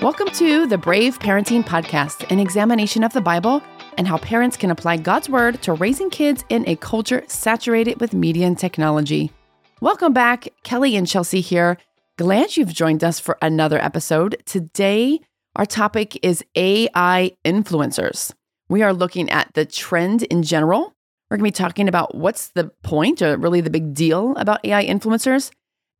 Welcome to the Brave Parenting Podcast, an examination of the Bible and how parents can apply God's Word to raising kids in a culture saturated with media and technology. Welcome back. Kelly and Chelsea here. Glad you've joined us for another episode. Today, our topic is AI influencers. We are looking at the trend in general. We're going to be talking about what's the point or really the big deal about AI influencers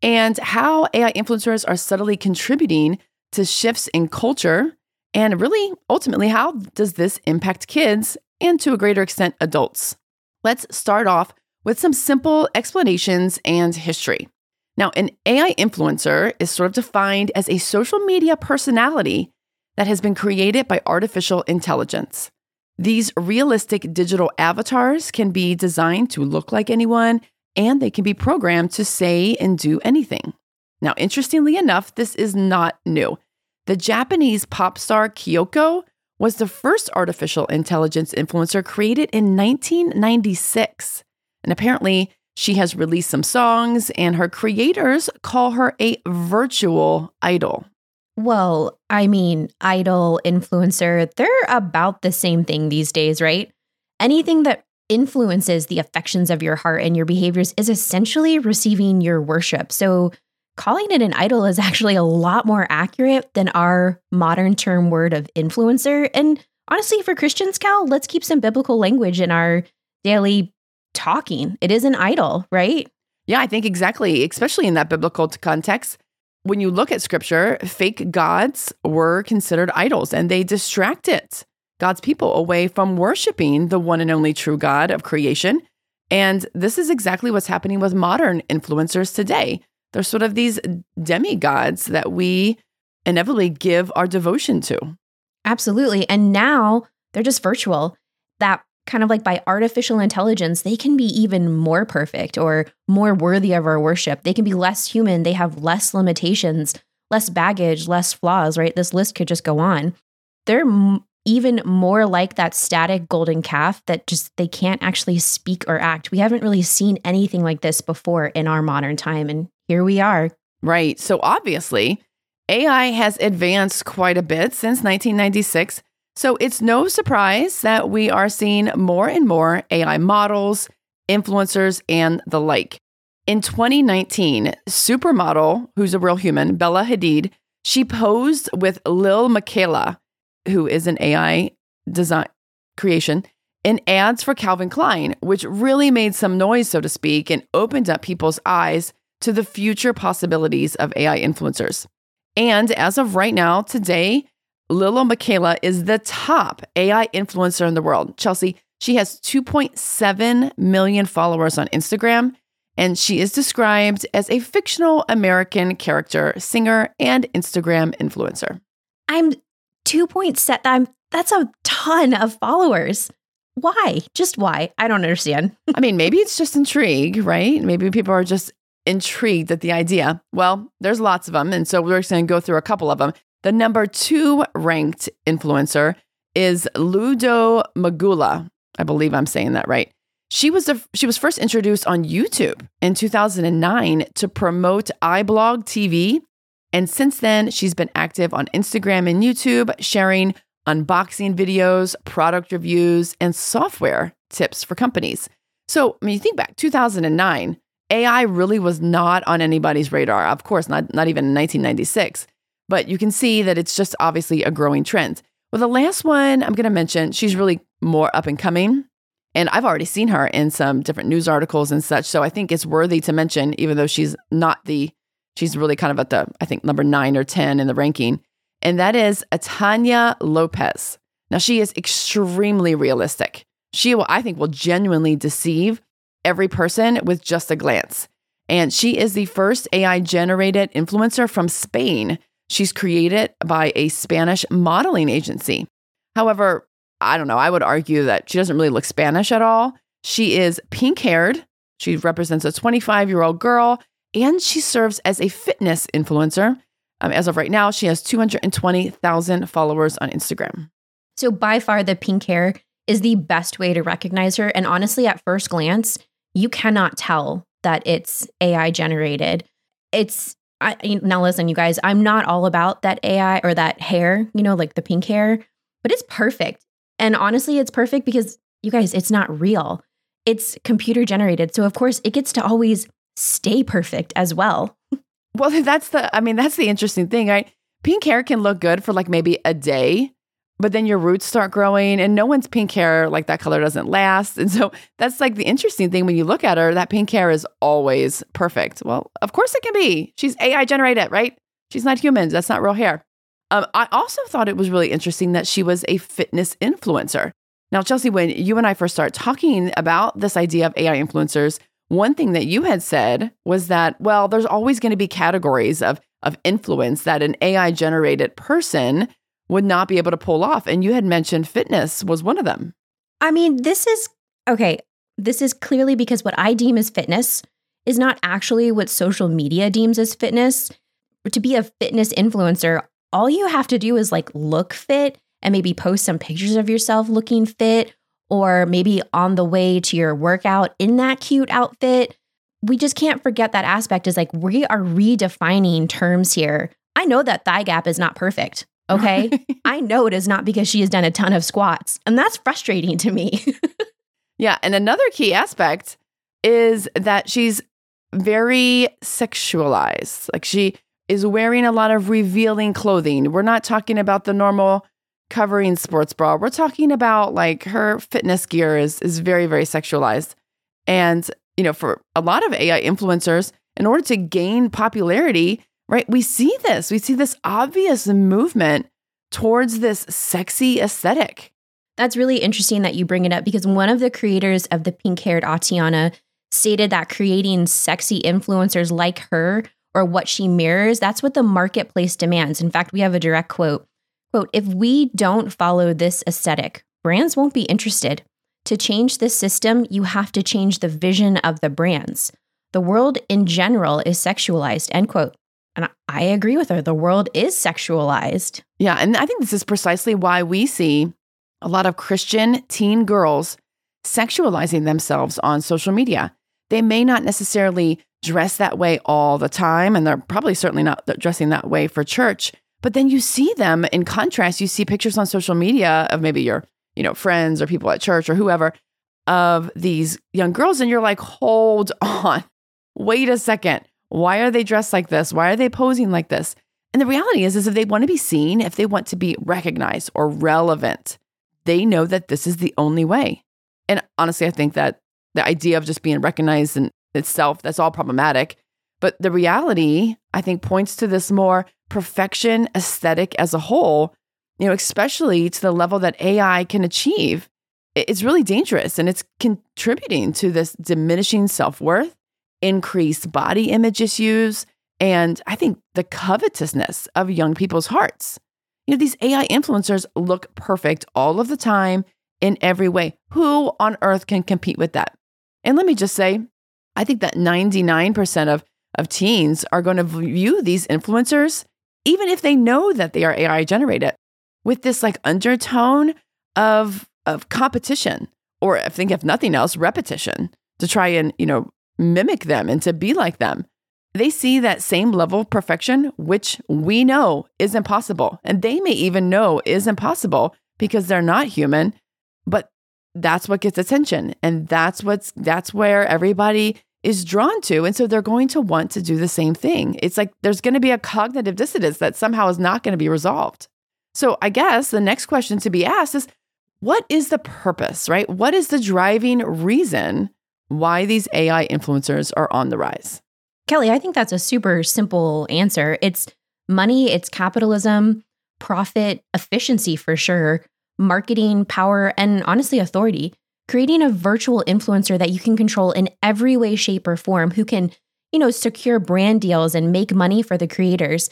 and how AI influencers are subtly contributing to shifts in culture and really ultimately how does this impact kids and to a greater extent adults. Let's start off with some simple explanations and history. Now, an AI influencer is sort of defined as a social media personality that has been created by artificial intelligence. These realistic digital avatars can be designed to look like anyone and they can be programmed to say and do anything. Now, interestingly enough, this is not new. The Japanese pop star Kyoko was the first artificial intelligence influencer created in 1996. And apparently, she has released some songs, and her creators call her a virtual idol. Well, I mean, idol, influencer, they're about the same thing these days, right? Anything that influences the affections of your heart and your behaviors is essentially receiving your worship. So, calling it an idol is actually a lot more accurate than our modern term word of influencer. And honestly, for Christians, Cal, let's keep some biblical language in our daily talking. It is an idol, right? Yeah, I think exactly, especially in that biblical context. When you look at scripture, fake gods were considered idols and they distracted God's people away from worshiping the one and only true God of creation. And this is exactly what's happening with modern influencers today. They're sort of these demigods that we inevitably give our devotion to. Absolutely. And now they're just virtual. That kind of like by artificial intelligence, they can be even more perfect or more worthy of our worship. They can be less human. They have less limitations, less baggage, less flaws, right? This list could just go on. They're m- even more like that static golden calf that just they can't actually speak or act. We haven't really seen anything like this before in our modern time. And here we are. Right. So obviously, AI has advanced quite a bit since 1996. So it's no surprise that we are seeing more and more AI models, influencers, and the like. In 2019, supermodel, who's a real human, Bella Hadid, she posed with Lil Miquela, who is an AI design creation, in ads for Calvin Klein, which really made some noise, so to speak, and opened up people's eyes to the future possibilities of AI influencers. And as of right now, today, Lil Miquela is the top AI influencer in the world. Chelsea, she has 2.7 million followers on Instagram, and she is described as a fictional American character, singer, and Instagram influencer. I'm 2.7. I'm that's a ton of followers. Why? Just why? I don't understand. I mean, maybe it's just intrigue, right? Maybe people are just intrigued at the idea? Well, there's lots of them. And so we're just going to go through a couple of them. The number two ranked influencer is Ludo Magula. I believe I'm saying that right. She was the, she was first introduced on YouTube in 2009 to promote iBlog TV, and since then she's been active on Instagram and YouTube, sharing unboxing videos, product reviews, and software tips for companies. So, when you think back 2009, AI really was not on anybody's radar. Of course, not, not even in 1996. But you can see that it's just obviously a growing trend. Well, the last one I'm going to mention, she's really more up and coming. And I've already seen her in some different news articles and such. So I think it's worthy to mention, even though she's not the, she's really kind of at the, I think, number nine or 10 in the ranking. And that is Aitana Lopez. Now, she is extremely realistic. She will, I think, will genuinely deceive every person with just a glance. And she is the first AI generated influencer from Spain. She's created by a Spanish modeling agency. However, I don't know, I would argue that she doesn't really look Spanish at all. She is pink haired. She represents a 25 year old girl and she serves as a fitness influencer. Um, as of right now, she has 220,000 followers on Instagram. So, by far, the pink hair is the best way to recognize her. And honestly, at first glance, you cannot tell that it's AI generated. It's I, now listen, you guys, I'm not all about that AI or that hair, you know, like the pink hair, but it's perfect. And honestly, it's perfect because you guys, it's not real. It's computer generated. So of course, it gets to always stay perfect as well. Well, that's the I mean, that's the interesting thing, right? Pink hair can look good for like maybe a day, but then your roots start growing and no one's pink hair like that color doesn't last. And so that's like the interesting thing when you look at her, that pink hair is always perfect. Well, of course it can be. She's AI generated, right? She's not human. That's not real hair. Um, I also thought it was really interesting that she was a fitness influencer. Now, Chelsea, when you and I first started talking about this idea of AI influencers, one thing that you had said was that, well, there's always going to be categories of, of influence that an AI generated person would not be able to pull off. And you had mentioned fitness was one of them. I mean, this is okay. This is clearly because what I deem as fitness is not actually what social media deems as fitness. To be a fitness influencer, all you have to do is like look fit and maybe post some pictures of yourself looking fit or maybe on the way to your workout in that cute outfit. We just can't forget that aspect is like we are redefining terms here. I know that thigh gap is not perfect. Okay. I know it is not because she has done a ton of squats. And that's frustrating to me. yeah. And another key aspect is that she's very sexualized. Like she is wearing a lot of revealing clothing. We're not talking about the normal covering sports bra. We're talking about like her fitness gear is is very very sexualized. And you know, for a lot of AI influencers, in order to gain popularity, right? We see this. We see this obvious movement towards this sexy aesthetic. That's really interesting that you bring it up because one of the creators of the pink-haired Aitana stated that creating sexy influencers like her or what she mirrors, that's what the marketplace demands. In fact, we have a direct quote Quote, if we don't follow this aesthetic, brands won't be interested. To change this system, you have to change the vision of the brands. The world in general is sexualized, end quote. And I agree with her. The world is sexualized. Yeah. And I think this is precisely why we see a lot of Christian teen girls sexualizing themselves on social media. They may not necessarily dress that way all the time, and they're probably certainly not dressing that way for church, but then you see them in contrast, you see pictures on social media of maybe your, you know, friends or people at church or whoever of these young girls and you're like, "Hold on. Wait a second. Why are they dressed like this? Why are they posing like this?" And the reality is is if they want to be seen, if they want to be recognized or relevant, they know that this is the only way. And honestly, I think that the idea of just being recognized in itself, that's all problematic. But the reality, I think, points to this more perfection aesthetic as a whole, you know, especially to the level that AI can achieve. It's really dangerous and it's contributing to this diminishing self worth, increased body image issues, and I think the covetousness of young people's hearts. You know, these AI influencers look perfect all of the time in every way. Who on earth can compete with that? And let me just say, I think that 99% of of teens are going to view these influencers, even if they know that they are AI generated, with this like undertone of of competition, or if think if nothing else, repetition to try and you know mimic them and to be like them. They see that same level of perfection, which we know is impossible, and they may even know is impossible because they're not human, but that's what gets attention and that's what's that's where everybody is drawn to. And so they're going to want to do the same thing. It's like there's going to be a cognitive dissonance that somehow is not going to be resolved. So I guess the next question to be asked is what is the purpose, right? What is the driving reason why these AI influencers are on the rise? Kelly, I think that's a super simple answer. It's money, it's capitalism, profit, efficiency for sure, marketing, power, and honestly, authority creating a virtual influencer that you can control in every way, shape, or form who can, you know, secure brand deals and make money for the creators.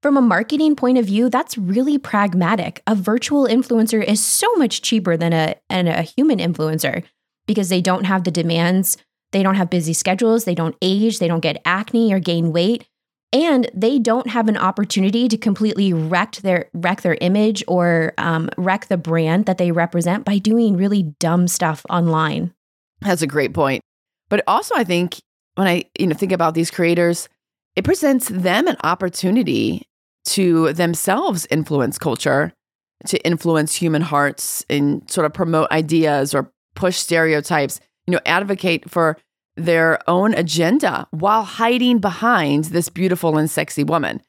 From a marketing point of view, that's really pragmatic. A virtual influencer is so much cheaper than a, than a human influencer because they don't have the demands, they don't have busy schedules, they don't age, they don't get acne or gain weight and they don't have an opportunity to completely wreck their wreck their image or um, wreck the brand that they represent by doing really dumb stuff online. That's a great point. But also, I think when I you know think about these creators, it presents them an opportunity to themselves influence culture, to influence human hearts and sort of promote ideas or push stereotypes, you know, advocate for their own agenda while hiding behind this beautiful and sexy woman.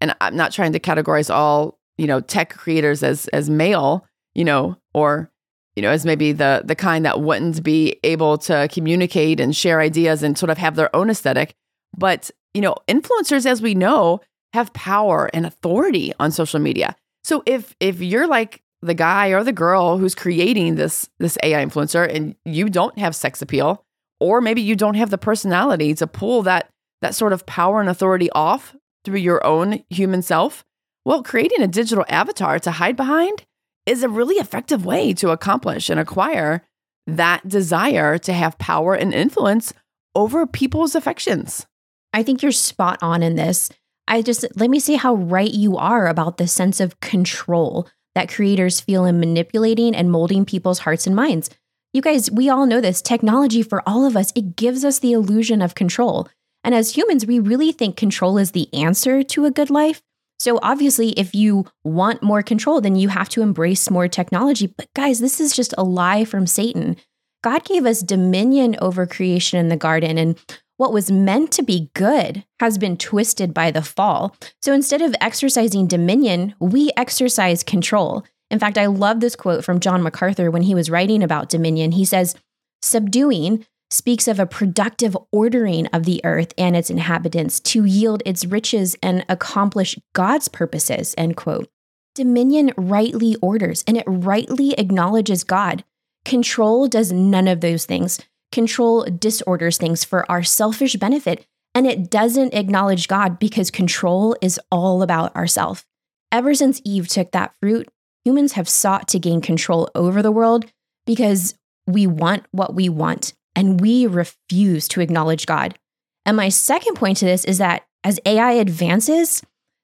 And I'm not trying to categorize all, you know, tech creators as as male, you know, or you know, as maybe the the kind that wouldn't be able to communicate and share ideas and sort of have their own aesthetic. But, you know, influencers as we know have power and authority on social media. So if if you're like the guy or the girl who's creating this this AI influencer and you don't have sex appeal or maybe you don't have the personality to pull that that sort of power and authority off through your own human self, well, creating a digital avatar to hide behind is a really effective way to accomplish and acquire that desire to have power and influence over people's affections. I think you're spot on in this. I just let me see how right you are about the sense of control that creators feel in manipulating and molding people's hearts and minds. You guys, we all know this. Technology for all of us, it gives us the illusion of control. And as humans, we really think control is the answer to a good life. So obviously, if you want more control, then you have to embrace more technology. But guys, this is just a lie from Satan. God gave us dominion over creation in the garden, and what was meant to be good has been twisted by the fall. So instead of exercising dominion, we exercise control. In fact, I love this quote from John MacArthur when he was writing about dominion. He says, Subduing speaks of a productive ordering of the earth and its inhabitants to yield its riches and accomplish God's purposes, end quote. Dominion rightly orders and it rightly acknowledges God. Control does none of those things. Control disorders things for our selfish benefit, and it doesn't acknowledge God because control is all about ourself. Ever since Eve took that fruit, humans have sought to gain control over the world because we want what we want and we refuse to acknowledge God. And my second point to this is that as AI advances,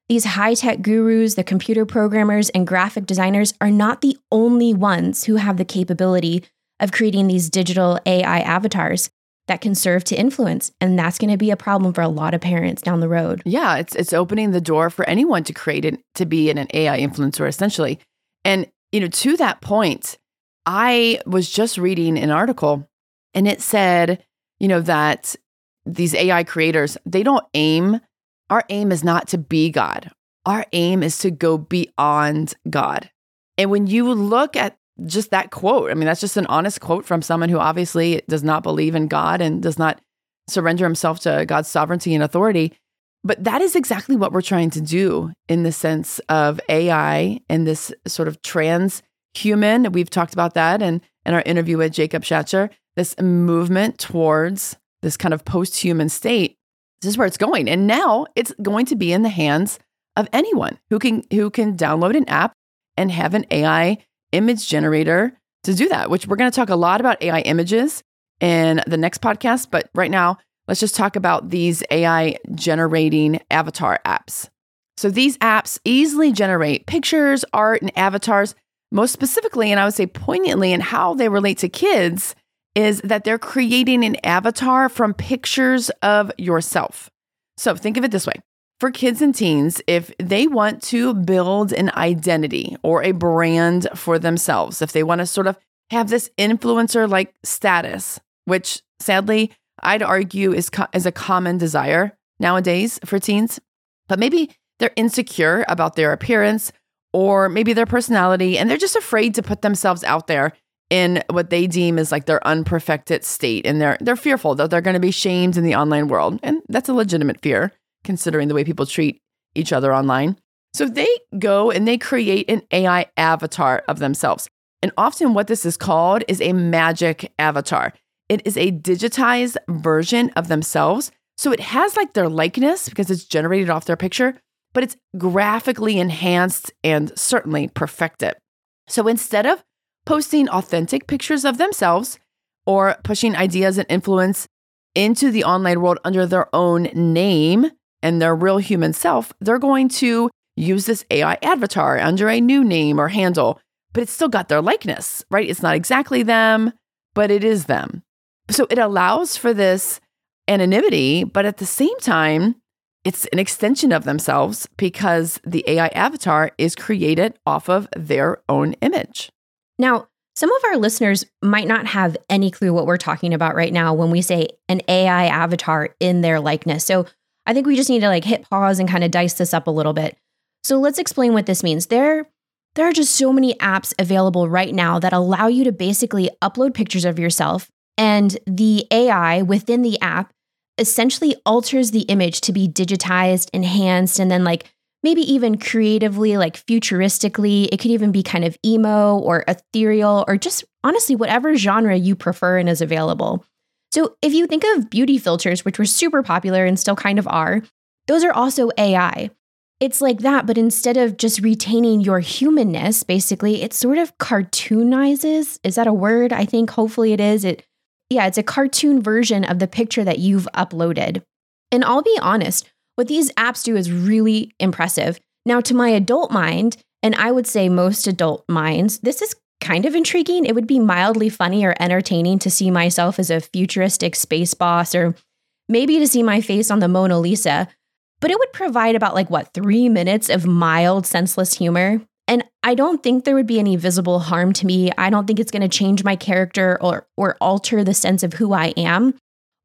these high tech gurus, the computer programmers, and graphic designers are not the only ones who have the capability of creating these digital AI avatars that can serve to influence and that's going to be a problem for a lot of parents down the road. Yeah, it's it's opening the door for anyone to create it to be an AI influencer essentially. And, you know, to that point, I was just reading an article and it said, you know, that these AI creators, they don't aim, our aim is not to be God. Our aim is to go beyond God. And when you look at just that quote, I mean, that's just an honest quote from someone who obviously does not believe in God and does not surrender himself to God's sovereignty and authority. But that is exactly what we're trying to do in the sense of AI and this sort of transhuman. We've talked about that in, in our interview with Jacob Shatzer, this movement towards this kind of post human state. This is where it's going. And now it's going to be in the hands of anyone who can who can download an app and have an AI image generator to do that, which we're going to talk a lot about AI images in the next podcast. But right now, let's just talk about these AI generating avatar apps. So these apps easily generate pictures, art, and avatars. Most specifically, and I would say poignantly, and how they relate to kids, is that they're creating an avatar from pictures of yourself. So think of it this way for kids and teens, if they want to build an identity or a brand for themselves, if they want to sort of have this influencer like status, which sadly I'd argue is, co- is a common desire nowadays for teens. But maybe they're insecure about their appearance or maybe their personality, and they're just afraid to put themselves out there in what they deem as like their unperfected state. And they're they're fearful that they're going to be shamed in the online world. And that's a legitimate fear, considering the way people treat each other online. So they go and they create an AI avatar of themselves. And often what this is called is a magic avatar. It is a digitized version of themselves. So it has like their likeness because it's generated off their picture, but it's graphically enhanced and certainly perfected. So instead of posting authentic pictures of themselves or pushing ideas and influence into the online world under their own name and their real human self, they're going to use this AI avatar under a new name or handle, but it's still got their likeness, right? It's not exactly them, but it is them. So it allows for this anonymity, but at the same time, it's an extension of themselves because the AI avatar is created off of their own image. Now, some of our listeners might not have any clue what we're talking about right now when we say an AI avatar in their likeness. So I think we just need to like hit pause and kind of dice this up a little bit. So let's explain what this means. There, there are just so many apps available right now that allow you to basically upload pictures of yourself, and the AI within the app essentially alters the image to be digitized, enhanced, and then like maybe even creatively, like futuristically. It could even be kind of emo or ethereal or just honestly whatever genre you prefer and is available. So if you think of beauty filters, which were super popular and still kind of are, those are also AI. It's like that, but instead of just retaining your humanness, basically, it sort of cartoonizes. Is that a word? I think hopefully it is. It yeah, it's a cartoon version of the picture that you've uploaded. And I'll be honest, what these apps do is really impressive. Now, to my adult mind, and I would say most adult minds, this is kind of intriguing. It would be mildly funny or entertaining to see myself as a futuristic space boss or maybe to see my face on the Mona Lisa, but it would provide about like what, three minutes of mild, senseless humor. And I don't think there would be any visible harm to me. I don't think it's going to change my character or, or alter the sense of who I am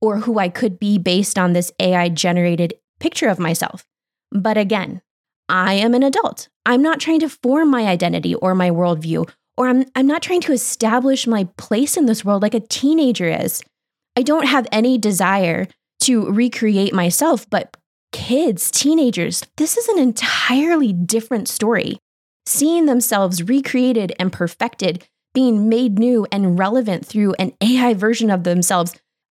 or who I could be based on this AI generated picture of myself. But again, I am an adult. I'm not trying to form my identity or my worldview, or I'm, I'm not trying to establish my place in this world like a teenager is. I don't have any desire to recreate myself, but kids, teenagers, this is an entirely different story seeing themselves recreated and perfected, being made new and relevant through an AI version of themselves,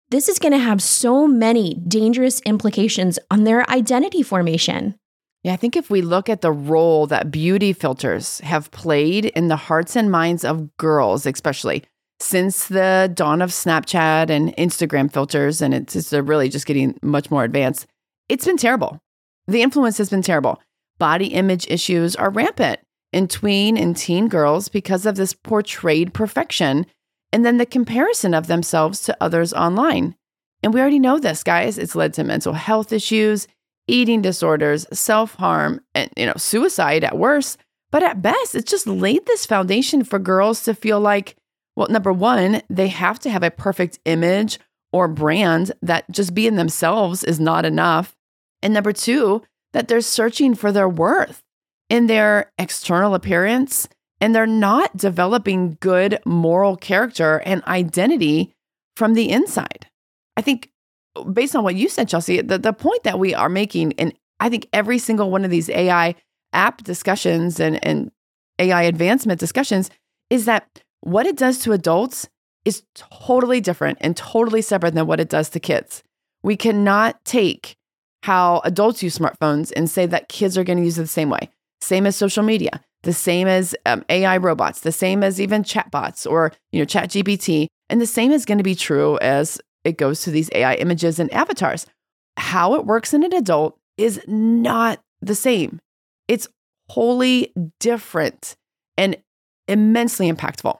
this is going to have so many dangerous implications on their identity formation. Yeah, I think if we look at the role that beauty filters have played in the hearts and minds of girls, especially since the dawn of Snapchat and Instagram filters, and it's, it's really just getting much more advanced, it's been terrible. The influence has been terrible. Body image issues are rampant in tween and teen girls because of this portrayed perfection and then the comparison of themselves to others online. And we already know this, guys. It's led to mental health issues, eating disorders, self-harm, and you know, suicide at worst. But at best, it's just laid this foundation for girls to feel like, well, number one, they have to have a perfect image or brand that just being themselves is not enough. And number two, that they're searching for their worth in their external appearance and they're not developing good moral character and identity from the inside. I think, based on what you said, Chelsea, the, the point that we are making, and I think every single one of these AI app discussions and, and AI advancement discussions, is that what it does to adults is totally different and totally separate than what it does to kids. We cannot take how adults use smartphones and say that kids are going to use it the same way same as social media, the same as um, AI robots, the same as even chatbots or you know Chat GPT, and the same is going to be true as it goes to these AI images and avatars. How it works in an adult is not the same. It's wholly different and immensely impactful.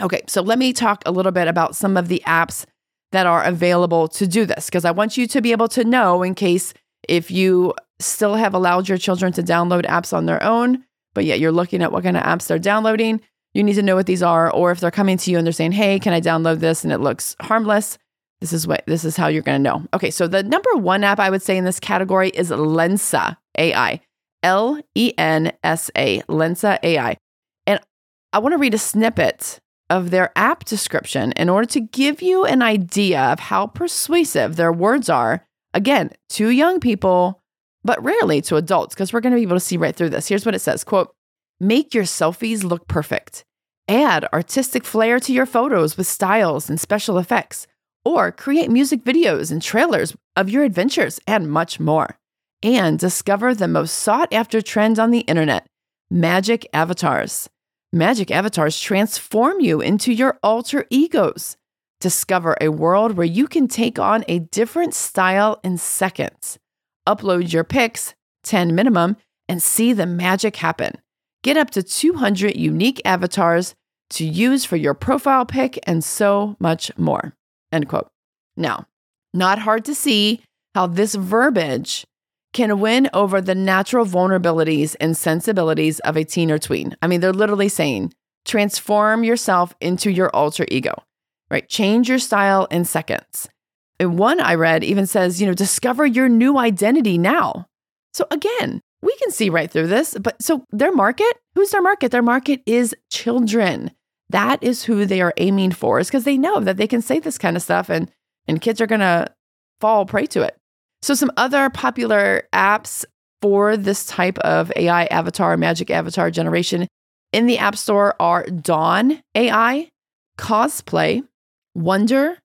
Okay, so let me talk a little bit about some of the apps that are available to do this because I want you to be able to know in case if you still have allowed your children to download apps on their own, but yet you're looking at what kind of apps they're downloading, you need to know what these are. Or if they're coming to you and they're saying, Hey, can I download this? And it looks harmless. This is what this is how you're going to know. Okay, so the number one app I would say in this category is Lensa AI. L E N S A, Lensa AI. And I want to read a snippet of their app description in order to give you an idea of how persuasive their words are. Again, to young people but rarely to adults because we're going to be able to see right through this. Here's what it says quote, make your selfies look perfect. Add artistic flair to your photos with styles and special effects, or create music videos and trailers of your adventures and much more. And discover the most sought after trend on the internet magic avatars. Magic avatars transform you into your alter egos. Discover a world where you can take on a different style in seconds upload your pics, 10 minimum, and see the magic happen. Get up to 200 unique avatars to use for your profile pic and so much more. End quote. Now, not hard to see how this verbiage can win over the natural vulnerabilities and sensibilities of a teen or tween. I mean, they're literally saying, transform yourself into your alter ego, right? Change your style in seconds. And one I read even says, you know, discover your new identity now. So again, we can see right through this, but so their market, who's their market? Their market is children. That is who they are aiming for, is because they know that they can say this kind of stuff and and kids are gonna fall prey to it. So, some other popular apps for this type of AI avatar, magic avatar generation in the App Store are Dawn AI, Cosplay, Wonder,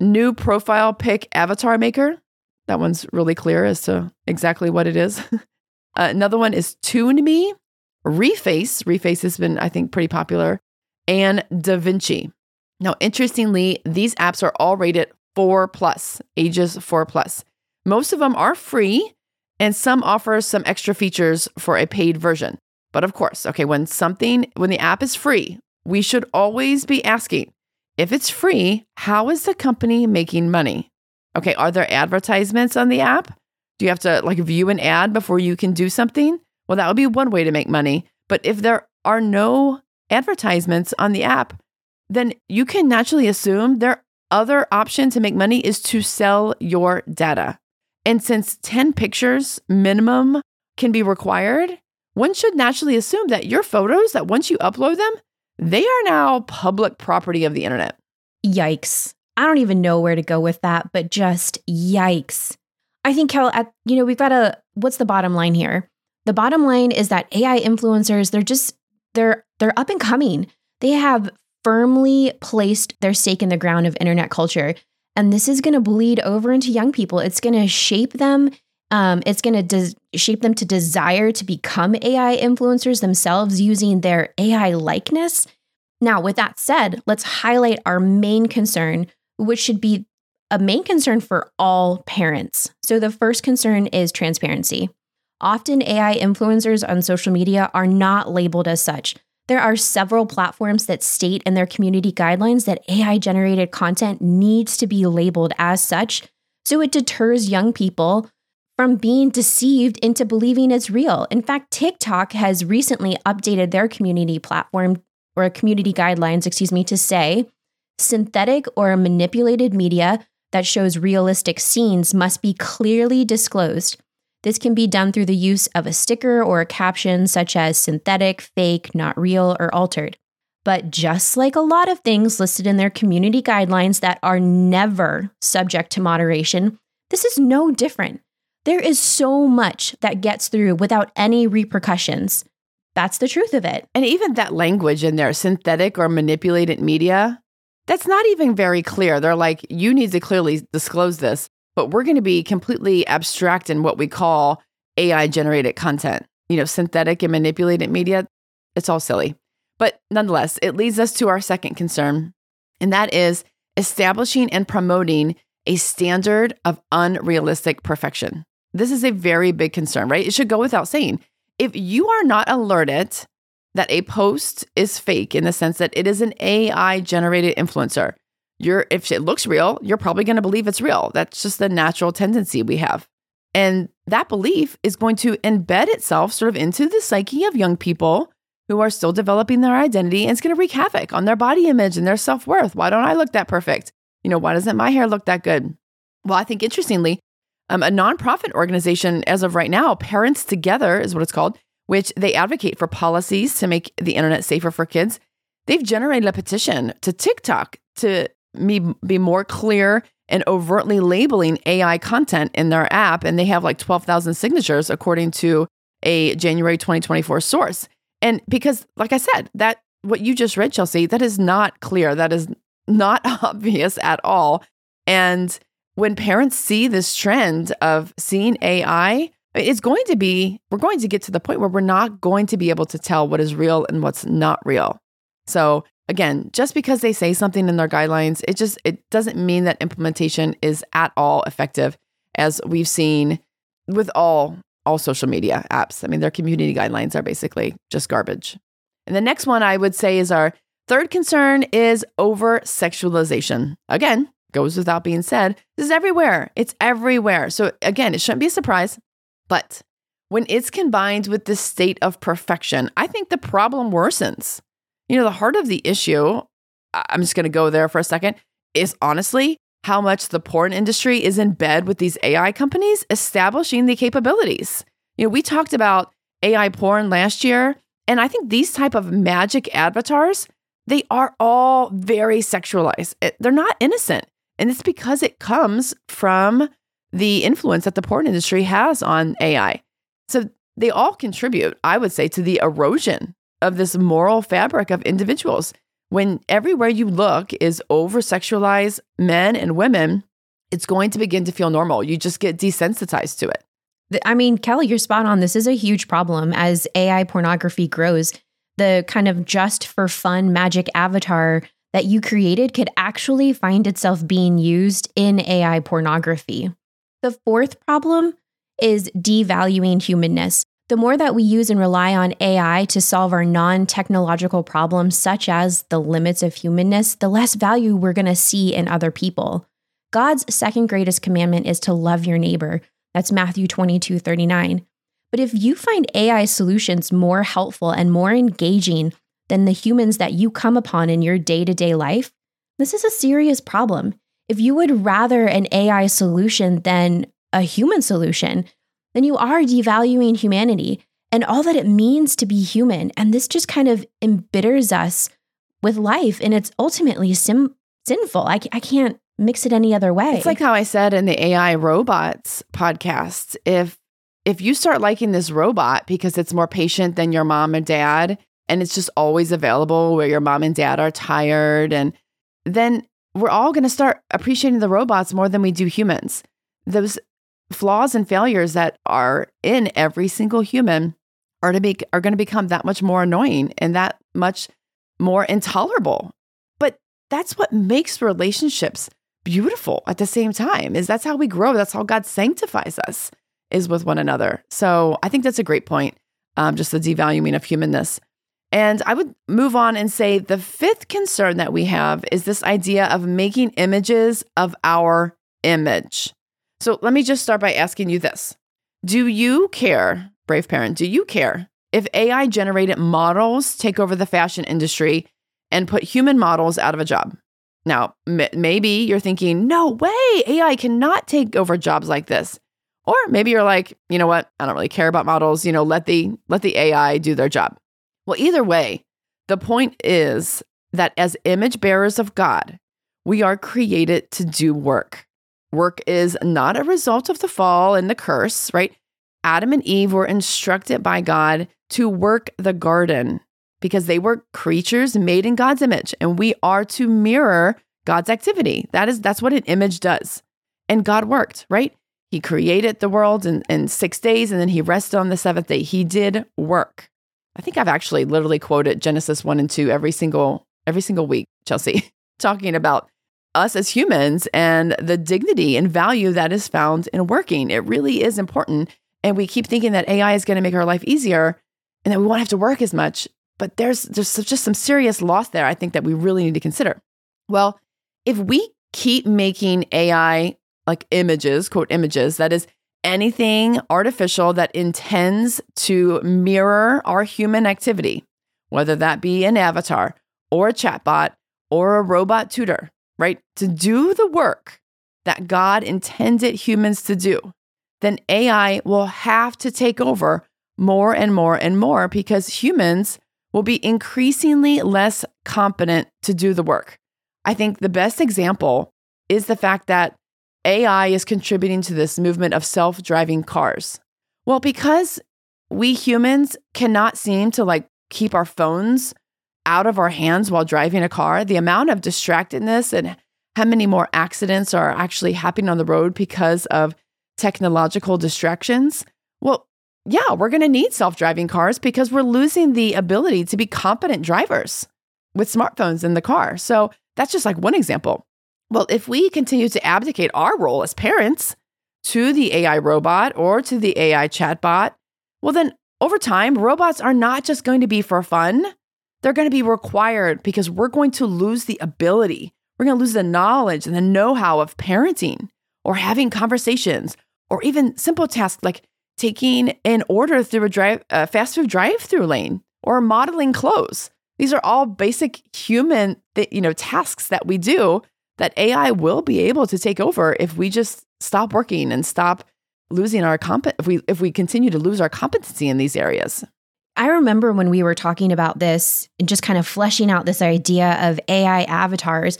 New Profile Pic Avatar Maker. That one's really clear as to exactly what it is. uh, another one is ToonMe, Reface. Reface has been, I think, pretty popular, and DaVinci. Now, interestingly, these apps are all rated four plus, ages four plus. Most of them are free, and some offer some extra features for a paid version. But of course, okay, when something, when the app is free, we should always be asking if it's free, how is the company making money? Okay, are there advertisements on the app? Do you have to like view an ad before you can do something? Well, that would be one way to make money. But if there are no advertisements on the app, then you can naturally assume their other option to make money is to sell your data. And since 10 pictures minimum can be required, one should naturally assume that your photos, that once you upload them, they are now public property of the internet. Yikes. I don't even know where to go with that, but just yikes. I think, Kel, at, you know, we've got a, what's the bottom line here? The bottom line is that AI influencers, they're just, they're, they're up and coming. They have firmly placed their stake in the ground of internet culture. And this is going to bleed over into young people. It's going to shape them. Um, it's going to shape them to desire to become AI influencers themselves using their AI likeness. Now, with that said, let's highlight our main concern, which should be a main concern for all parents. So, the first concern is transparency. Often, AI influencers on social media are not labeled as such. There are several platforms that state in their community guidelines that AI generated content needs to be labeled as such, so it deters young people from being deceived into believing it's real. In fact, TikTok has recently updated their community platform or community guidelines, excuse me, to say synthetic or manipulated media that shows realistic scenes must be clearly disclosed. This can be done through the use of a sticker or a caption such as synthetic, fake, not real, or altered. But just like a lot of things listed in their community guidelines that are never subject to moderation, this is no different. There is so much that gets through without any repercussions. That's the truth of it. And even that language in there, synthetic or manipulated media, that's not even very clear. They're like, you need to clearly disclose this but we're going to be completely abstract in what we call AI generated content. You know, synthetic and manipulated media, it's all silly. But nonetheless, it leads us to our second concern, and that is establishing and promoting a standard of unrealistic perfection. This is a very big concern, right? It should go without saying. If you are not alerted that a post is fake in the sense that it is an AI generated influencer, you're if it looks real, you're probably going to believe it's real. That's just the natural tendency we have. And that belief is going to embed itself sort of into the psyche of young people who are still developing their identity and it's going to wreak havoc on their body image and their self-worth. Why don't I look that perfect? You know, why doesn't my hair look that good? Well, I think interestingly, um, a nonprofit organization as of right now, Parents Together is what it's called, which they advocate for policies to make the internet safer for kids. They've generated a petition to TikTok to me be more clear and overtly labeling AI content in their app. And they have like 12,000 signatures, according to a January 2024 source. And because, like I said, that what you just read, Chelsea, that is not clear. That is not obvious at all. And when parents see this trend of seeing AI, it's going to be, we're going to get to the point where we're not going to be able to tell what is real and what's not real. So again, just because they say something in their guidelines, it just it doesn't mean that implementation is at all effective as we've seen with all all social media apps. I mean, their community guidelines are basically just garbage. And the next one I would say is our third concern is over sexualization. Again, goes without being said, this is everywhere. It's everywhere. So again, it shouldn't be a surprise But when it's combined with this state of perfection, I think the problem worsens. You know, the heart of the issue, I'm just going to go there for a second, is honestly how much the porn industry is in bed with these AI companies establishing the capabilities. You know, we talked about AI porn last year, and I think these type of magic avatars, they are all very sexualized. They're not innocent. And it's because it comes from the influence that the porn industry has on AI. So they all contribute, I would say, to the erosion of this moral fabric of individuals. When everywhere you look is over sexualized men and women, it's going to begin to feel normal. You just get desensitized to it. I mean, Kelly, you're spot on. This is a huge problem as AI pornography grows. The kind of just for fun magic avatar that you created could actually find itself being used in AI pornography. The fourth problem is devaluing humanness. The more that we use and rely on AI to solve our non technological problems, such as the limits of humanness, the less value we're going to see in other people. God's second greatest commandment is to love your neighbor. That's Matthew 22 39. But if you find AI solutions more helpful and more engaging than the humans that you come upon in your day to day life, this is a serious problem. If you would rather an AI solution than a human solution, then you are devaluing humanity and all that it means to be human. And this just kind of embitters us with life. And it's ultimately sim- sinful. I, I can't mix it any other way. It's like how I said in the AI robots podcast. If if you start liking this robot because it's more patient than your mom and dad, and it's just always available where your mom and dad are tired, and then we're all going to start appreciating the robots more than we do humans. Those flaws and failures that are in every single human are to be are going to become that much more annoying and that much more intolerable. But that's what makes relationships beautiful at the same time. Is that's how we grow. That's how God sanctifies us is with one another. So I think that's a great point. Um, just the devaluing of humanness. And I would move on and say the fifth concern that we have is this idea of making images of our image. So let me just start by asking you this Do you care, brave parent, do you care if AI generated models take over the fashion industry and put human models out of a job? Now, m- maybe you're thinking, no way, AI cannot take over jobs like this. Or maybe you're like, you know what? I don't really care about models. You know, let the let the AI do their job. Well, either way, the point is that as image bearers of God, we are created to do work. Work is not a result of the fall and the curse, right? Adam and Eve were instructed by God to work the garden because they were creatures made in God's image and we are to mirror God's activity. That is that's what an image does. And God worked, right? He created the world in, in six days and then he rested on the seventh day. He did work. I think I've actually literally quoted Genesis 1 and 2 every single every single week, Chelsea, talking about us as humans and the dignity and value that is found in working. It really is important. And we keep thinking that AI is going to make our life easier and that we won't have to work as much. But there's there's just some serious loss there I think that we really need to consider. Well, if we keep making AI like images, quote images, that is anything artificial that intends to mirror our human activity, whether that be an avatar or a chatbot or a robot tutor, right? To do the work that God intended humans to do, then AI will have to take over more and more and more because humans will be increasingly less competent to do the work. I think the best example is the fact that AI is contributing to this movement of self driving cars? Well, because we humans cannot seem to like keep our phones out of our hands while driving a car, the amount of distractedness and how many more accidents are actually happening on the road because of technological distractions. Well, yeah, we're going to need self driving cars because we're losing the ability to be competent drivers with smartphones in the car. So that's just like one example. Well, if we continue to abdicate our role as parents to the AI robot or to the AI chatbot, well, then over time, robots are not just going to be for fun. They're going to be required because we're going to lose the ability, we're going to lose the knowledge and the know how of parenting or having conversations or even simple tasks like taking an order through a drive a fast food drive-through lane or modeling clothes. These are all basic human you know tasks that we do that AI will be able to take over if we just stop working and stop losing our comp if we if we continue to lose our competency in these areas. I remember when we were talking about this and just kind of fleshing out this idea of AI avatars.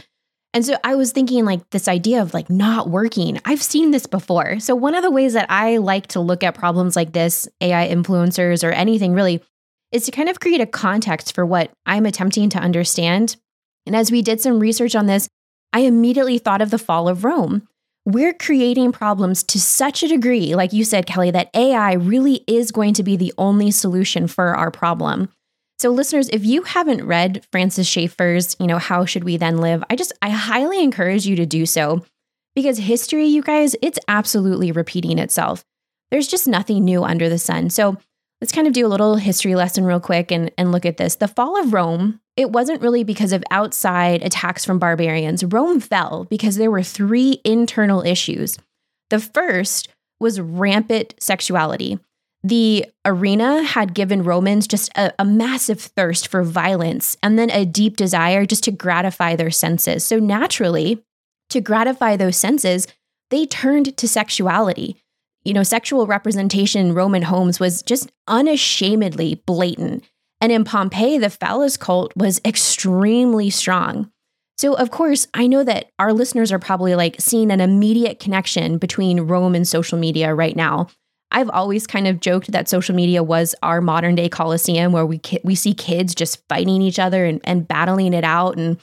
And so I was thinking like this idea of like not working. I've seen this before. So one of the ways that I like to look at problems like this, AI influencers or anything really, is to kind of create a context for what I'm attempting to understand. And as we did some research on this, I immediately thought of the fall of Rome we're creating problems to such a degree, like you said, Kelly, that AI really is going to be the only solution for our problem. So, listeners, if you haven't read Francis Schaeffer's, you know, How Should We Then Live, I just, I highly encourage you to do so because history, you guys, it's absolutely repeating itself. There's just nothing new under the sun. So, let's kind of do a little history lesson real quick and, and look at this. The fall of Rome it wasn't really because of outside attacks from barbarians. Rome fell because there were three internal issues. The first was rampant sexuality. The arena had given Romans just a, a, massive thirst for violence and then a deep desire just to gratify their senses. So, naturally, to gratify those senses, they turned to sexuality. You know, sexual representation in Roman homes was just unashamedly blatant. And in Pompeii, the phallus cult was extremely strong. So, of course, I know that our listeners are probably like seeing an immediate connection between Rome and social media right now. I've always kind of joked that social media was our modern day Colosseum where we ki- we see kids just fighting each other and, and battling it out and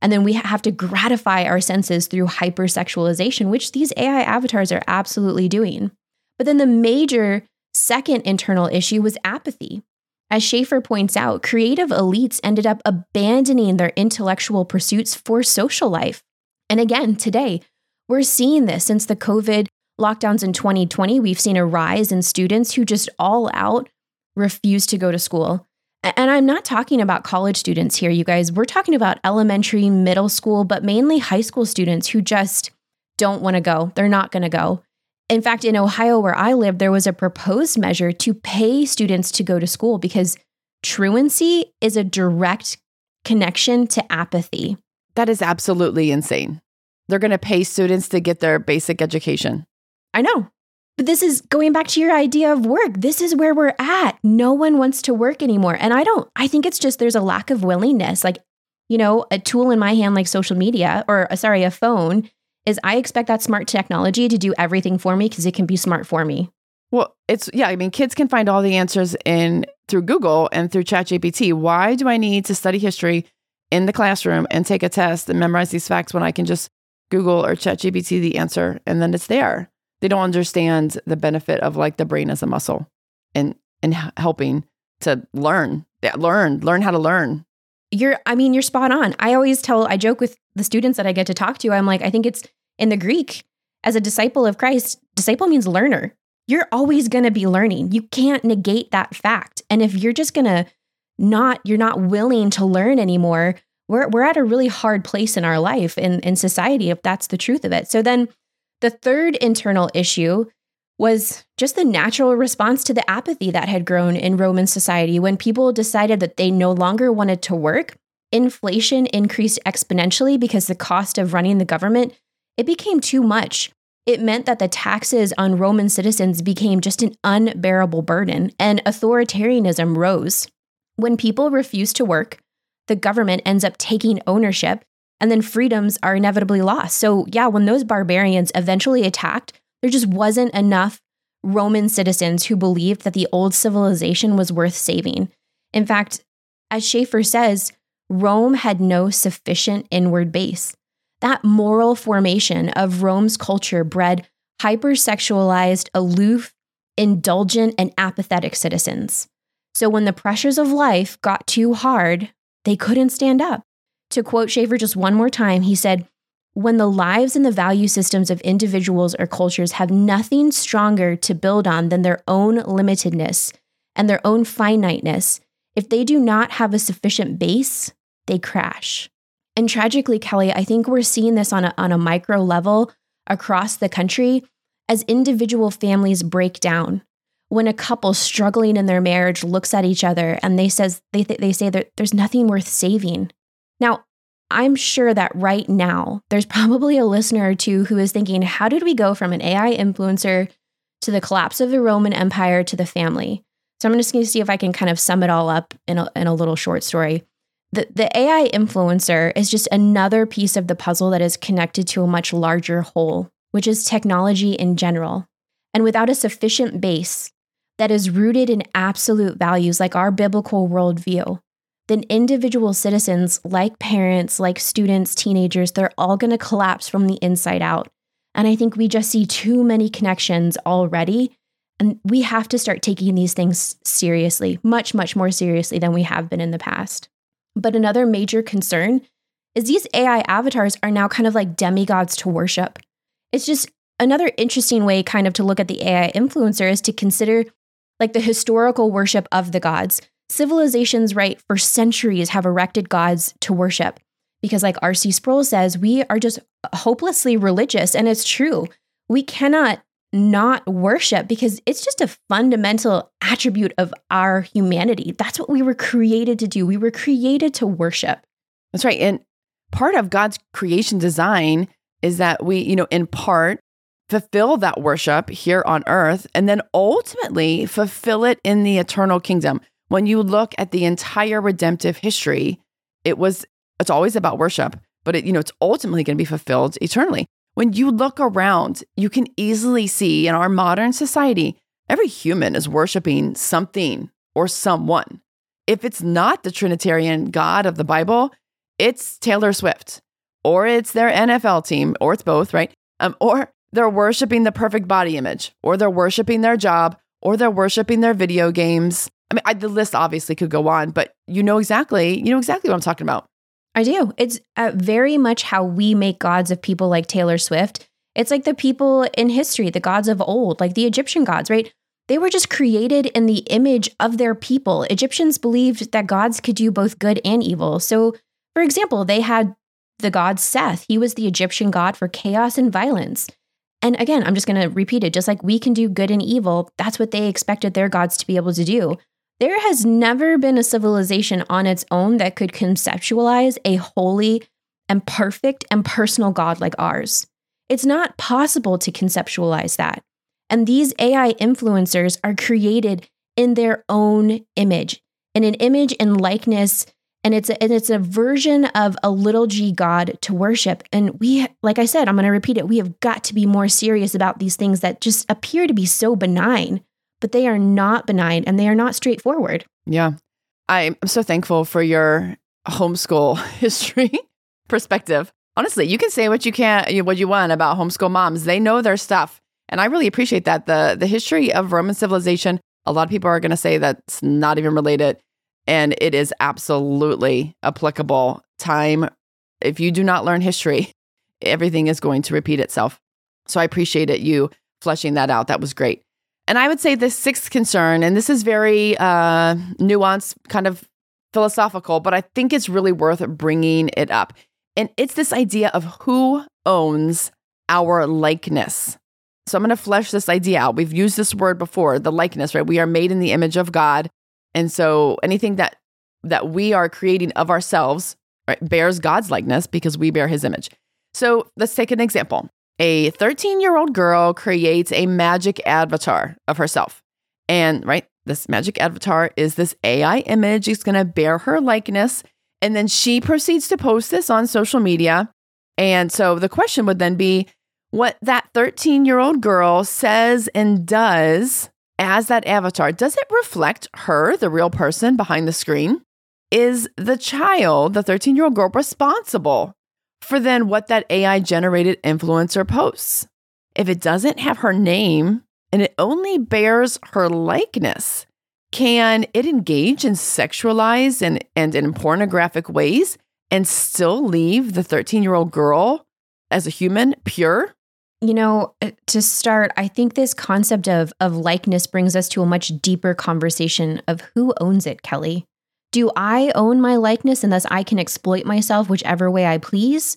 and then we have to gratify our senses through hypersexualization, which these AI avatars are absolutely doing. But then the major second internal issue was apathy. As Schaeffer points out, creative elites ended up abandoning their intellectual pursuits for social life. And again, today, we're seeing this since the COVID lockdowns in 2020. We've seen a rise in students who just all out refuse to go to school. And I'm not talking about college students here, you guys. We're talking about elementary, middle school, but mainly high school students who just don't want to go. They're not going to go. In fact, in Ohio, where I live, there was a proposed measure to pay students to go to school because truancy is a direct connection to apathy. That is absolutely insane. They're going to pay students to get their basic education. I know. But this is going back to your idea of work. This is where we're at. No one wants to work anymore. And I don't, I think it's just there's a lack of willingness. Like, you know, a tool in my hand like social media or, uh, sorry, a phone is I expect that smart technology to do everything for me because it can be smart for me. Well, it's yeah, I mean kids can find all the answers in through Google and through ChatGPT. Why do I need to study history in the classroom and take a test and memorize these facts when I can just Google or ChatGPT the answer and then it's there? They don't understand the benefit of like the brain as a muscle and and helping to learn, learn, learn how to learn. You're I mean, you're spot on. I always tell I joke with the students that I get to talk to, I'm like, I think it's in the Greek, as a disciple of Christ, disciple means learner. You're always going to be learning. You can't negate that fact. And if you're just going to not, you're not willing to learn anymore, we're, we're at a really hard place in our life in, in society, if that's the truth of it. So then the third internal issue was just the natural response to the apathy that had grown in Roman society when people decided that they no longer wanted to work inflation increased exponentially because the cost of running the government, it became too much. It meant that the taxes on Roman citizens became just an unbearable burden, and authoritarianism rose. When people refuse to work, the government ends up taking ownership, and then freedoms are inevitably lost. So, yeah, when those barbarians eventually attacked, there just wasn't enough Roman citizens who believed that the old civilization was worth saving. In fact, as Schaeffer says, Rome had no sufficient inward base. That moral formation of Rome's culture bred hypersexualized, aloof, indulgent, and apathetic citizens. So when the pressures of life got too hard, they couldn't stand up. To quote Schaeffer just one more time, he said, When the lives and the value systems of individuals or cultures have nothing stronger to build on than their own limitedness and their own finiteness, if they do not have a sufficient base, they crash. And tragically, Kelly, I think we're seeing this on a, on a micro level across the country as individual families break down. when a couple struggling in their marriage looks at each other and they says they th- they say that there's nothing worth saving. Now, I'm sure that right now there's probably a listener or two who is thinking, how did we go from an AI influencer to the collapse of the Roman Empire to the family? So I'm just going to see if I can kind of sum it all up in a, in a little short story. The, the AI influencer is just another piece of the puzzle that is connected to a much larger whole, which is technology in general. And without a sufficient base that is rooted in absolute values like our biblical worldview, then individual citizens, like parents, like students, teenagers, they're all going to collapse from the inside out. And I think we just see too many connections already. And we have to start taking these things seriously, much, much more seriously than we have been in the past. But another major concern is these AI avatars are now kind of like demigods to worship. It's just another interesting way, kind of, to look at the AI influencer is to consider like the historical worship of the gods civilizations, right, for centuries have erected gods to worship. Because, like R.C. Sproul says, we are just hopelessly religious. And it's true. We cannot not worship because it's just a fundamental attribute of our humanity. That's what we were created to do. We were created to worship. That's right. And part of God's creation design is that we, you know, in part fulfill that worship here on earth and then ultimately fulfill it in the eternal kingdom when you look at the entire redemptive history, it was it's always about worship, but it, you know, it's ultimately going to be fulfilled eternally. When you look around, you can easily see in our modern society, every human is worshiping something or someone. If it's not the Trinitarian God of the Bible, it's Taylor Swift, or it's their NFL team, or it's both, right? Um, or they're worshiping the perfect body image, or they're worshiping their job, or they're worshiping their video games, I mean, I, the list obviously could go on, but you know exactly, you know exactly what I'm talking about. I do. It's uh, very much how we make gods of people like Taylor Swift. It's like the people in history, the gods of old, like the Egyptian gods, right? They were just created in the image of their people. Egyptians believed that gods could do both good and evil. So, for example, they had the god Seth. He was the Egyptian god for chaos and violence. And again, I'm just going to repeat it just like we can do good and evil, that's what they expected their gods to be able to do. There has never been a civilization on its own that could conceptualize a holy and perfect and personal God like ours. It's not possible to conceptualize that. And these AI influencers are created in their own image, in an image and likeness. And it's a, and it's a version of a little g God to worship. And we, like I said, I'm going to repeat it. We have got to be more serious about these things that just appear to be so benign but they are not benign and they are not straightforward. Yeah. I'm so thankful for your homeschool history perspective. Honestly, you can say what you can what you want about homeschool moms. They know their stuff. And I really appreciate that. The the history of Roman civilization, a lot of people are going to say that's not even related and it is absolutely applicable. Time if you do not learn history, everything is going to repeat itself. So I appreciate it you fleshing that out. That was great. And I would say the sixth concern, and this is very uh, nuanced, kind of philosophical, but I think it's really worth bringing it up. And it's this idea of who owns our likeness. So I'm going to flesh this idea out. We've used this word before, the likeness, right? We are made in the image of God. And so anything that that we are creating of ourselves right, bears God's likeness because we bear his image. So let's take an example a 13 year old girl creates a magic avatar of herself. And right, this magic avatar is this AI image. It's going to bear her likeness. And then she proceeds to post this on social media. And so the question would then be what that 13 year old girl says and does as that avatar, does it reflect her, the real person behind the screen? Is the child, the 13 year old girl, responsible for then what that AI generated influencer posts. If it doesn't have her name and it only bears her likeness, can it engage in sexualized and, and in pornographic ways and still leave the 13 year old girl as a human pure? You know, uh, to start, I think this concept of, of likeness brings us to a much deeper conversation of who owns it, Kelly. Do I own my likeness and thus I can exploit myself whichever way I please?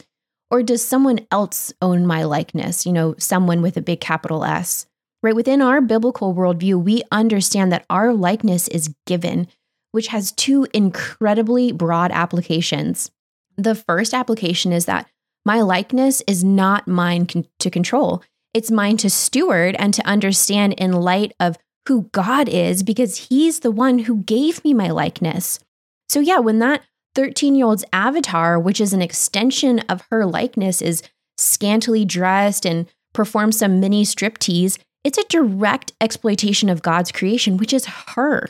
Or does someone else own my likeness? You know, someone with a big capital S. right? Within our biblical worldview, we understand that our likeness is given, which has two incredibly broad applications. The first application is that my likeness is not mine con- to control. It's mine to steward and to understand in light of who God is, because He's the one who gave me my likeness. So, yeah, when that 13 year old's avatar, which is an extension of her likeness, is scantily dressed and performs some mini striptease, it's a direct exploitation of God's creation, which is her.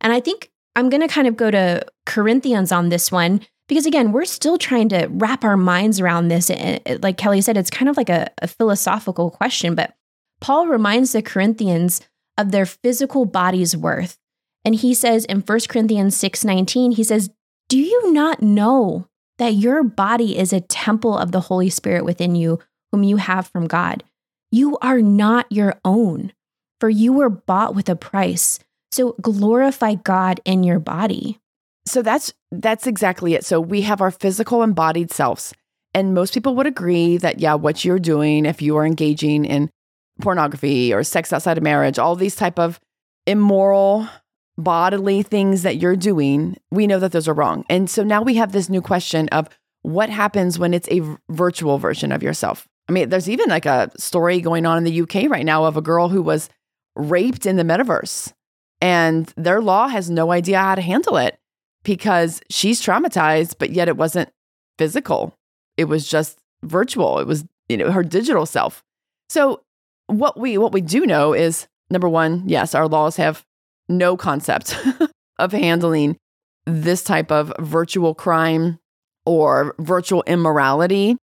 And I think I'm going to kind of go to Corinthians on this one because, again, we're still trying to wrap our minds around this. Eh, eh, like Kelly said, it's kind of like a, a philosophical question, but Paul reminds the Corinthians of their physical body's worth. And he says in 1 Corinthians 6:19, he says, "Do you not know that your body is a temple of the Holy Spirit within you, whom you have from God? You are not your own, for you were bought with a price. So glorify God in your body." So that's that's exactly it. So we have our physical embodied selves. And most people would agree that yeah, what you're doing if you are engaging in pornography or sex outside of marriage, all these type of immoral bodily things that you're doing, we know that those are wrong. And so now we have this new question of what happens when it's a virtual version of yourself. I mean, there's even like a story going on in the UK right now of a girl who was raped in the metaverse, and their law has no idea how to handle it because she's traumatized, but yet it wasn't physical. It was just virtual. It was, you know, her digital self. So what we what we do know is number one, yes, our laws have no concept of handling this type of virtual crime or virtual immorality.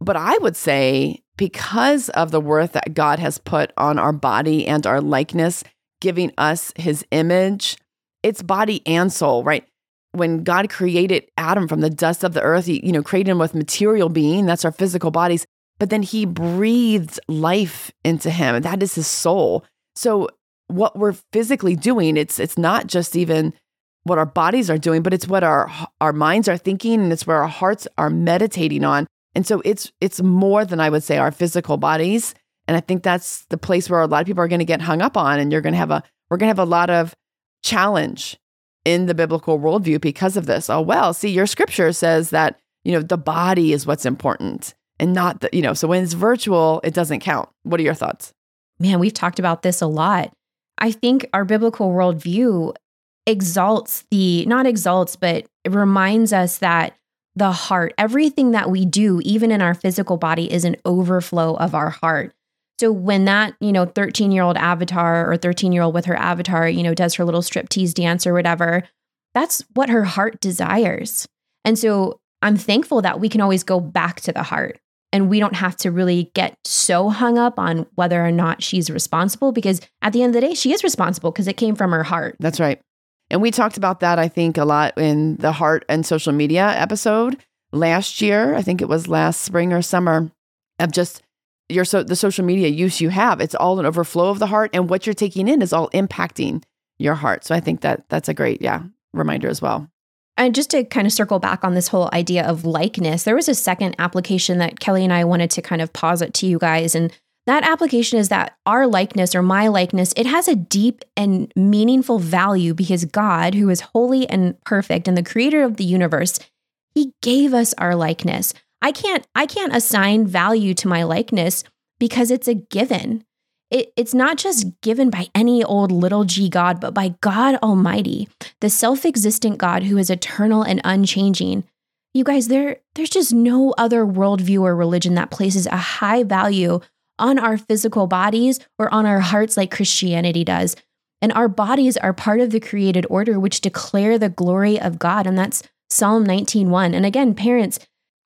But I would say because of the worth that God has put on our body and our likeness, giving us his image, it's body and soul, right? When God created Adam from the dust of the earth, he, you know, created him with material being, that's our physical bodies but then he breathed life into him. That is his soul. So what we're physically doing, it's it's not just even what our bodies are doing, but it's what our our minds are thinking and it's where our hearts are meditating on. And so it's it's more than I would say our physical bodies. And I think that's the place where a lot of people are going to get hung up on and you're going to have a we're going to have a lot of challenge in the biblical worldview because of this. Oh well, see your scripture says that, you know, the body is what's important and not the, you know, so when it's virtual, it doesn't count. What are your thoughts? Man, we've talked about this a lot. I think our biblical worldview exalts the, not exalts, but reminds us that the heart, everything that we do, even in our physical body, is an overflow of our heart. So when that, you know, 13 year old avatar or 13 year old with her avatar, you know, does her little striptease dance or whatever, that's what her heart desires. And so I'm thankful that we can always go back to the heart and we don't have to really get so hung up on whether or not she's responsible because at the end of the day, she is responsible because it came from her heart. That's right. And we talked about that, I think, a lot in the heart and social media episode last year. I think it was last spring or summer of just your so the social media use you have. It's all an overflow of the heart, and what you're taking in is all impacting your heart. So I think that that's a great, yeah, reminder as well. And just to kind of circle back on this whole idea of likeness, there was a second application that Kelly and I wanted to kind of posit to you guys. And that application is that our likeness or my likeness, it has a deep and meaningful value because God, who is holy and perfect and the creator of the universe, he gave us our likeness. I can't I can't assign value to my likeness because it's a given. It, it's not just given by any old little g God, but by God Almighty, the self existent God who is eternal and unchanging. You guys, there, there's just no other worldview or religion that places a high value on our physical bodies or on our hearts like Christianity does. And our bodies are part of the created order which declare the glory of God. And that's Psalm 19:1. And again, parents,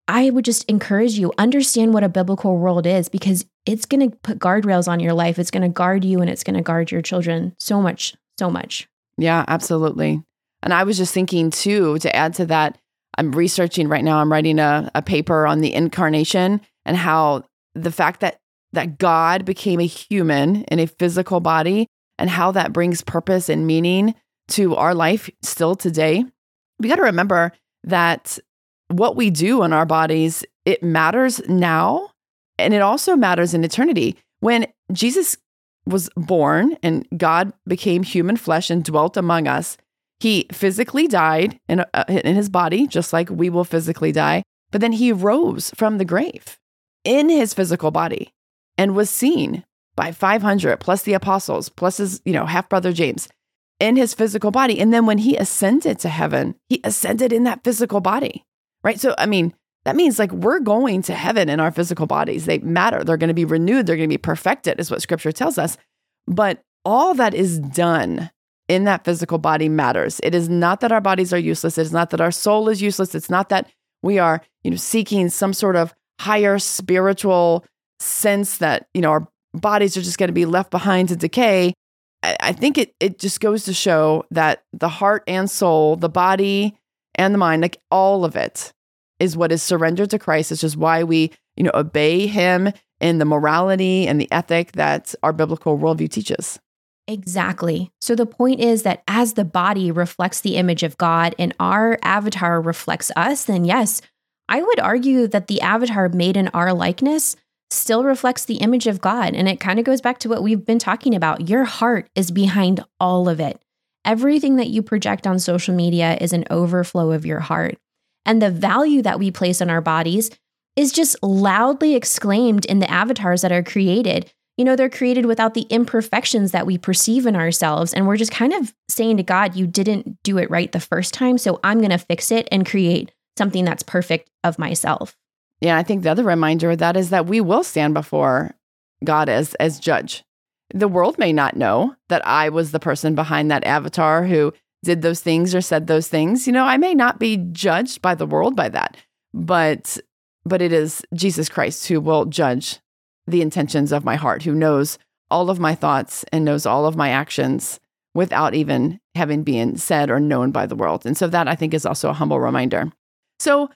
I would just encourage you understand what a biblical world is because it's going to put guardrails on your life. It's going to guard you and it's going to guard your children so much, so much. Yeah, absolutely. And I was just thinking too, to add to that, I'm researching right now, I'm writing a, a paper on the incarnation and how the fact that that God became a human in a physical body and how that brings purpose and meaning to our life still today. We got to remember that what we do on our bodies, it matters now and it also matters in eternity. When Jesus was born and God became human flesh and dwelt among us, he physically died in, uh, in his body, just like we will physically die. But then he rose from the grave in his physical body and was seen by 500 plus the apostles, plus his, you know, half brother James in his physical body. And then when he ascended to heaven, he ascended in that physical body, right? So, I mean, that means like we're going to heaven in our physical bodies. They matter. They're going to be renewed. They're going to be perfected, is what scripture tells us. But all that is done in that physical body matters. It is not that our bodies are useless. It is not that our soul is useless. It's not that we are, you know, seeking some sort of higher spiritual sense that, you know, our bodies are just going to be left behind to decay. I think it it just goes to show that the heart and soul, the body and the mind, like all of it is what is surrendered to Christ. It's just why we, you know, obey him in the morality and the ethic that our biblical worldview teaches. Exactly. So the point is that as the body reflects the image of God and our avatar reflects us, then yes, I would argue that the avatar made in our likeness still reflects the image of God. And it kind of goes back to what we've been talking about. Your heart is behind all of it. Everything that you project on social media is an overflow of your heart. And the value that we place on our bodies is just loudly exclaimed in the avatars that are created. You know, they're created without the imperfections that we perceive in ourselves. And we're just kind of saying to God, you didn't do it right the first time. So I'm going to fix it and create something that's perfect of myself. Yeah, I think the other reminder of that is that we will stand before God as as judge. The world may not know that I was the person behind that avatar who did those things or said those things. You know, I may not be judged by the world by that, but but it is Jesus Christ who will judge the intentions of my heart, who knows all of my thoughts and knows all of my actions without even having been said or known by the world. And so that I think is also a humble reminder. So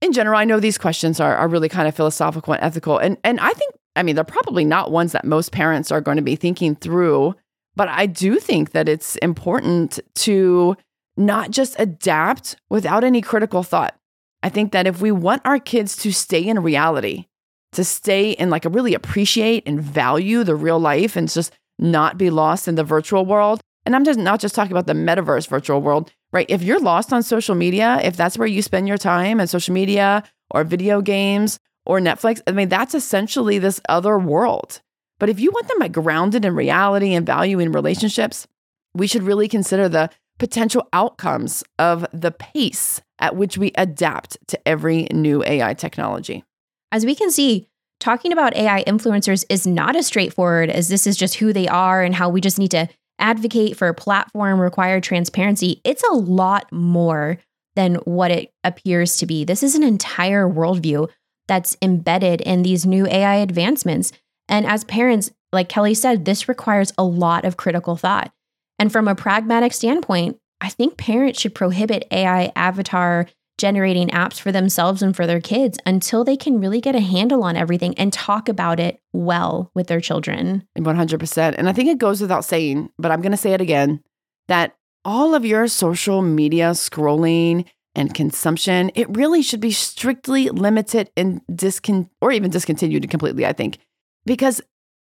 in general, I know these questions are, are really kind of philosophical and ethical. And, and I think, I mean, they're probably not ones that most parents are going to be thinking through, but I do think that it's important to not just adapt without any critical thought. I think that if we want our kids to stay in reality, to stay and like a really appreciate and value the real life and just not be lost in the virtual world, and I'm just not just talking about the metaverse virtual world, right? If you're lost on social media, if that's where you spend your time and social media or video games or Netflix, I mean, that's essentially this other world. But if you want them like grounded in reality and valuing relationships, we should really consider the potential outcomes of the pace at which we adapt to every new AI technology. As we can see, talking about AI influencers is not as straightforward as this is just who they are and how we just need to advocate for platform required transparency, it's a lot more than what it appears to be. This is an entire worldview that's embedded in these new AI advancements. And as parents, like Kelly said, this requires a lot of critical thought. And from a pragmatic standpoint, I think parents should prohibit AI avatar generating apps for themselves and for their kids until they can really get a handle on everything and talk about it well with their children. 100%. And I think it goes without saying, but I'm going to say it again that all of your social media scrolling and consumption, it really should be strictly limited and discon or even discontinued completely, I think. Because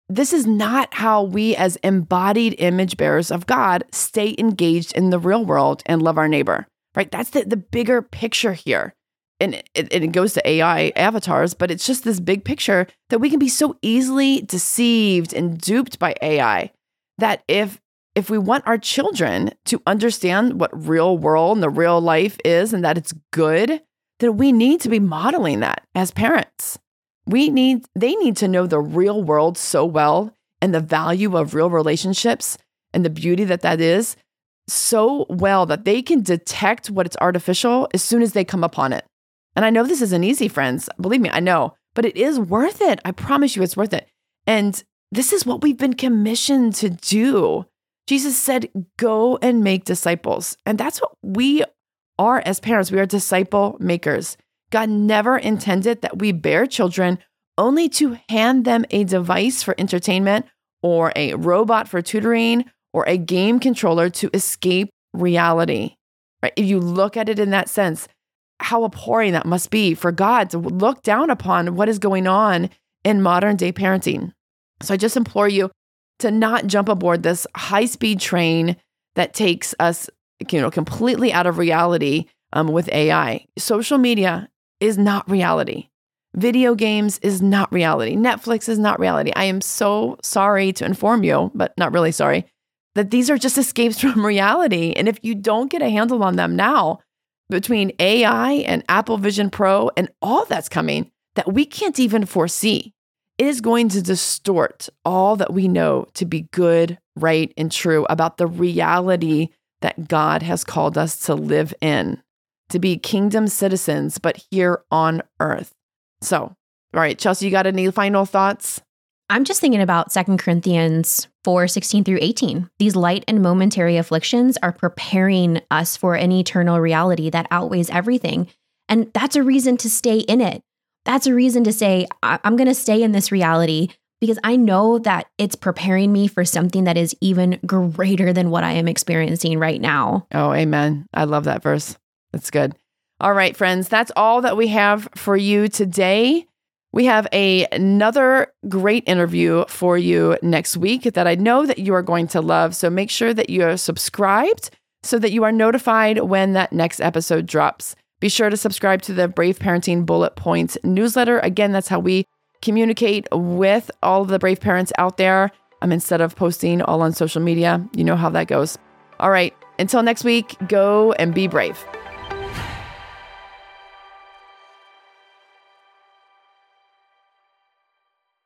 this is not how we as embodied image bearers of God stay engaged in the real world and love our neighbor right? That's the, the bigger picture here. And it, it goes to AI avatars, but it's just this big picture that we can be so easily deceived and duped by AI that if if we want our children to understand what real world and the real life is and that it's good, then we need to be modeling that as parents. We need they need to know the real world so well and the value of real relationships and the beauty that that is so well that they can detect what it's artificial as soon as they come upon it. And I know this isn't easy, friends. Believe me, I know, but it is worth it. I promise you it's worth it. And this is what we've been commissioned to do. Jesus said, Go and make disciples. And that's what we are as parents. We are disciple makers. God never intended that we bear children only to hand them a device for entertainment or a robot for tutoring or a game controller to escape reality. Right? If you look at it in that sense, how abhorring that must be for God to look down upon what is going on in modern day parenting. So I just implore you to not jump aboard this high speed train that takes us, you know, completely out of reality um, with AI. Social media is not reality. Video games is not reality. Netflix is not reality. I am so sorry to inform you, but not really sorry, that these are just escapes from reality. And if you don't get a handle on them now, between AI and Apple Vision Pro and all that's coming that we can't even foresee, it is going to distort all that we know to be good, right, and true about the reality that God has called us to live in, to be kingdom citizens, but here on earth. So, all right, Chelsea, you got any final thoughts? I'm just thinking about 2 Corinthians 4 16 through 18. These light and momentary afflictions are preparing us for an eternal reality that outweighs everything. And that's a reason to stay in it. That's a reason to say, I- am going to stay in this reality because I know that it's preparing me for something that is even greater than what I am experiencing right now. Oh, amen. I love that verse. That's good. All right, friends, that's all that we have for you today. We have a, another great interview for you next week that I know that you are going to love. So make sure that you are subscribed so that you are notified when that next episode drops. Be sure to subscribe to the Brave Parenting Bullet Points newsletter. Again, that's how we communicate with all of the brave parents out there um, instead of posting all on social media. You know how that goes. All right, until next week, go and be brave.